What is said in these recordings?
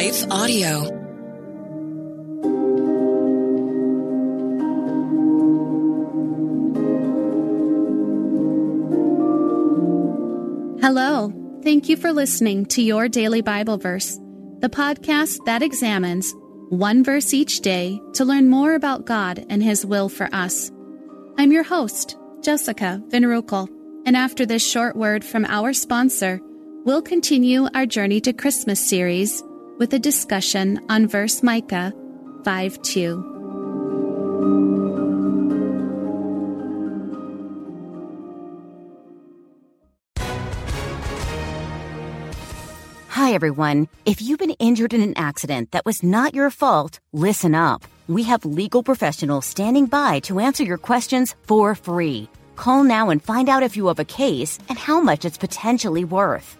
Life Audio. Hello. Thank you for listening to Your Daily Bible Verse, the podcast that examines one verse each day to learn more about God and His will for us. I'm your host, Jessica Van Roekel, and after this short word from our sponsor, we'll continue our Journey to Christmas series with a discussion on verse Micah 5 2. Hi, everyone. If you've been injured in an accident that was not your fault, listen up. We have legal professionals standing by to answer your questions for free. Call now and find out if you have a case and how much it's potentially worth.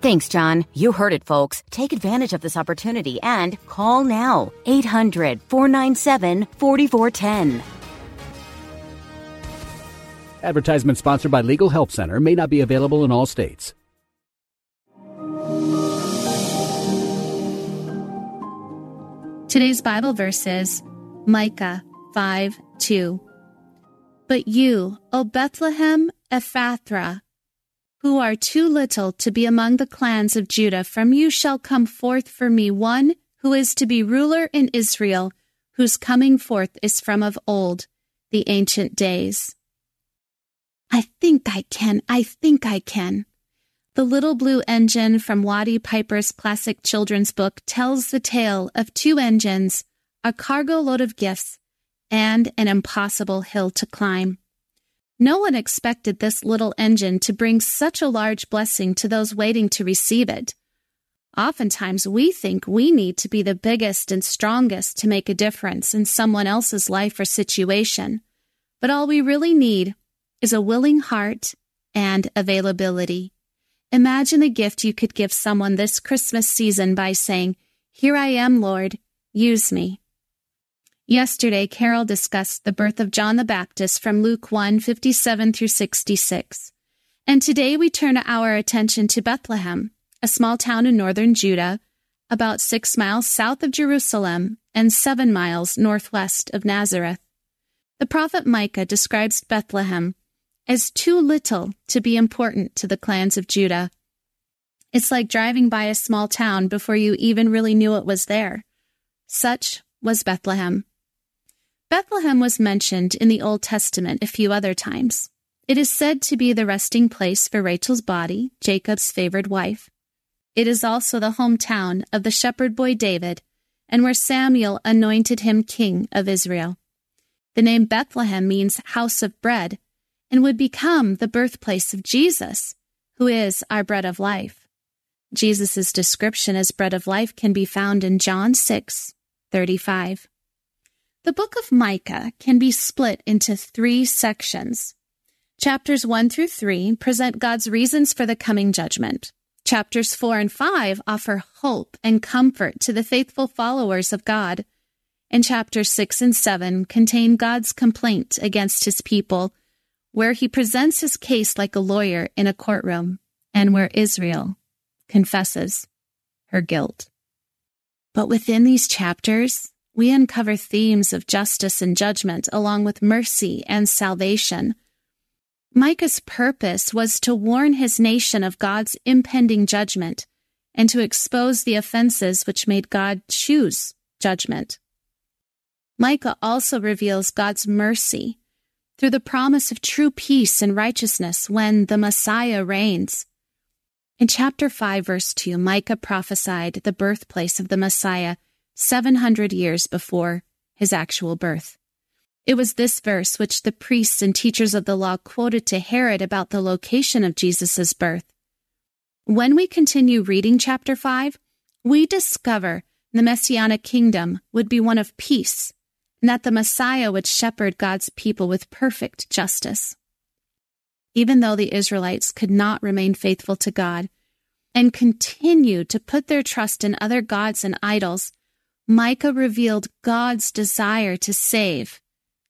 Thanks, John. You heard it, folks. Take advantage of this opportunity and call now. 800 497 4410. Advertisement sponsored by Legal Help Center may not be available in all states. Today's Bible verse is Micah 5 2. But you, O Bethlehem Ephrathah, who are too little to be among the clans of Judah, from you shall come forth for me one who is to be ruler in Israel, whose coming forth is from of old, the ancient days. I think I can, I think I can. The Little Blue Engine from Watty Piper's classic children's book tells the tale of two engines, a cargo load of gifts, and an impossible hill to climb. No one expected this little engine to bring such a large blessing to those waiting to receive it. Oftentimes, we think we need to be the biggest and strongest to make a difference in someone else's life or situation. But all we really need is a willing heart and availability. Imagine a gift you could give someone this Christmas season by saying, Here I am, Lord, use me. Yesterday, Carol discussed the birth of John the Baptist from Luke 1 57 through 66. And today we turn our attention to Bethlehem, a small town in northern Judah, about six miles south of Jerusalem and seven miles northwest of Nazareth. The prophet Micah describes Bethlehem as too little to be important to the clans of Judah. It's like driving by a small town before you even really knew it was there. Such was Bethlehem. Bethlehem was mentioned in the Old Testament a few other times. It is said to be the resting place for Rachel's body, Jacob's favored wife. It is also the hometown of the shepherd boy David, and where Samuel anointed him king of Israel. The name Bethlehem means house of bread and would become the birthplace of Jesus, who is our bread of life. Jesus' description as bread of life can be found in John 6 35. The book of Micah can be split into three sections. Chapters 1 through 3 present God's reasons for the coming judgment. Chapters 4 and 5 offer hope and comfort to the faithful followers of God. And chapters 6 and 7 contain God's complaint against his people, where he presents his case like a lawyer in a courtroom, and where Israel confesses her guilt. But within these chapters, we uncover themes of justice and judgment along with mercy and salvation. Micah's purpose was to warn his nation of God's impending judgment and to expose the offenses which made God choose judgment. Micah also reveals God's mercy through the promise of true peace and righteousness when the Messiah reigns. In chapter 5, verse 2, Micah prophesied the birthplace of the Messiah 700 years before his actual birth. It was this verse which the priests and teachers of the law quoted to Herod about the location of Jesus' birth. When we continue reading chapter 5, we discover the messianic kingdom would be one of peace, and that the Messiah would shepherd God's people with perfect justice. Even though the Israelites could not remain faithful to God and continued to put their trust in other gods and idols, Micah revealed God's desire to save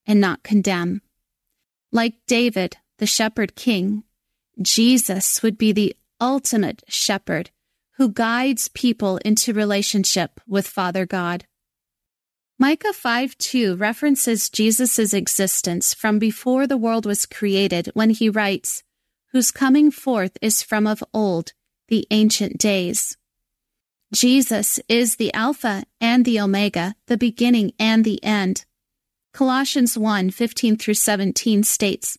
and not condemn. Like David, the shepherd king, Jesus would be the ultimate shepherd who guides people into relationship with Father God. Micah 5 2 references Jesus' existence from before the world was created when he writes, Whose coming forth is from of old, the ancient days. Jesus is the Alpha and the Omega, the beginning and the end. Colossians 1 15 through 17 states,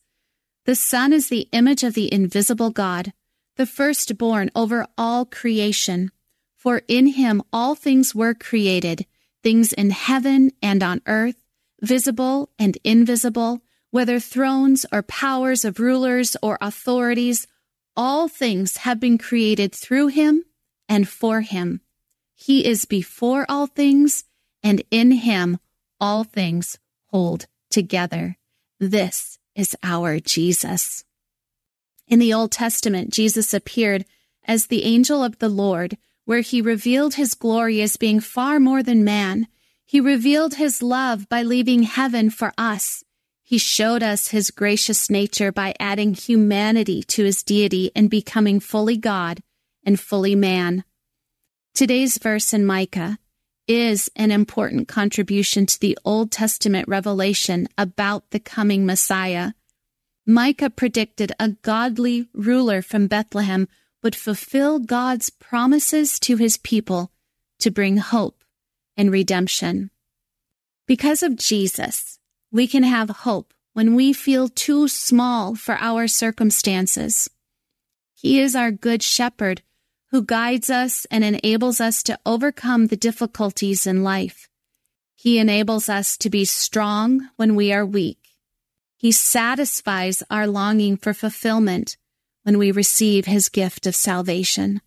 The Son is the image of the invisible God, the firstborn over all creation. For in him all things were created, things in heaven and on earth, visible and invisible, whether thrones or powers of rulers or authorities, all things have been created through him and for him. He is before all things, and in him all things hold together. This is our Jesus. In the Old Testament, Jesus appeared as the angel of the Lord, where he revealed his glory as being far more than man. He revealed his love by leaving heaven for us. He showed us his gracious nature by adding humanity to his deity and becoming fully God and fully man. Today's verse in Micah is an important contribution to the Old Testament revelation about the coming Messiah. Micah predicted a godly ruler from Bethlehem would fulfill God's promises to his people to bring hope and redemption. Because of Jesus, we can have hope when we feel too small for our circumstances. He is our good shepherd who guides us and enables us to overcome the difficulties in life. He enables us to be strong when we are weak. He satisfies our longing for fulfillment when we receive his gift of salvation.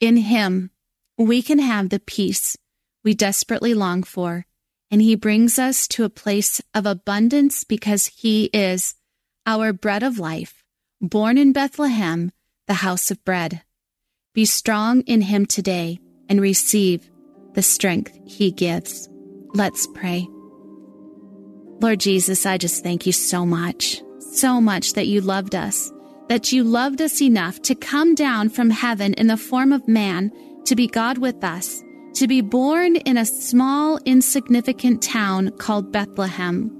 In him, we can have the peace we desperately long for, and he brings us to a place of abundance because he is our bread of life, born in Bethlehem, the house of bread. Be strong in Him today and receive the strength He gives. Let's pray. Lord Jesus, I just thank you so much, so much that you loved us, that you loved us enough to come down from heaven in the form of man to be God with us, to be born in a small, insignificant town called Bethlehem.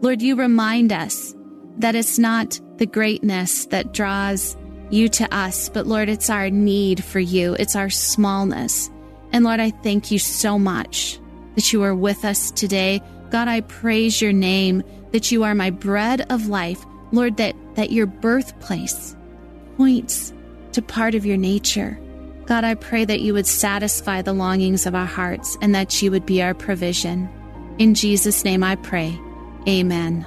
Lord, you remind us that it's not the greatness that draws you to us, but Lord, it's our need for you, it's our smallness. And Lord, I thank you so much that you are with us today. God, I praise your name, that you are my bread of life. Lord, that, that your birthplace points to part of your nature. God, I pray that you would satisfy the longings of our hearts and that you would be our provision. In Jesus' name I pray. Amen.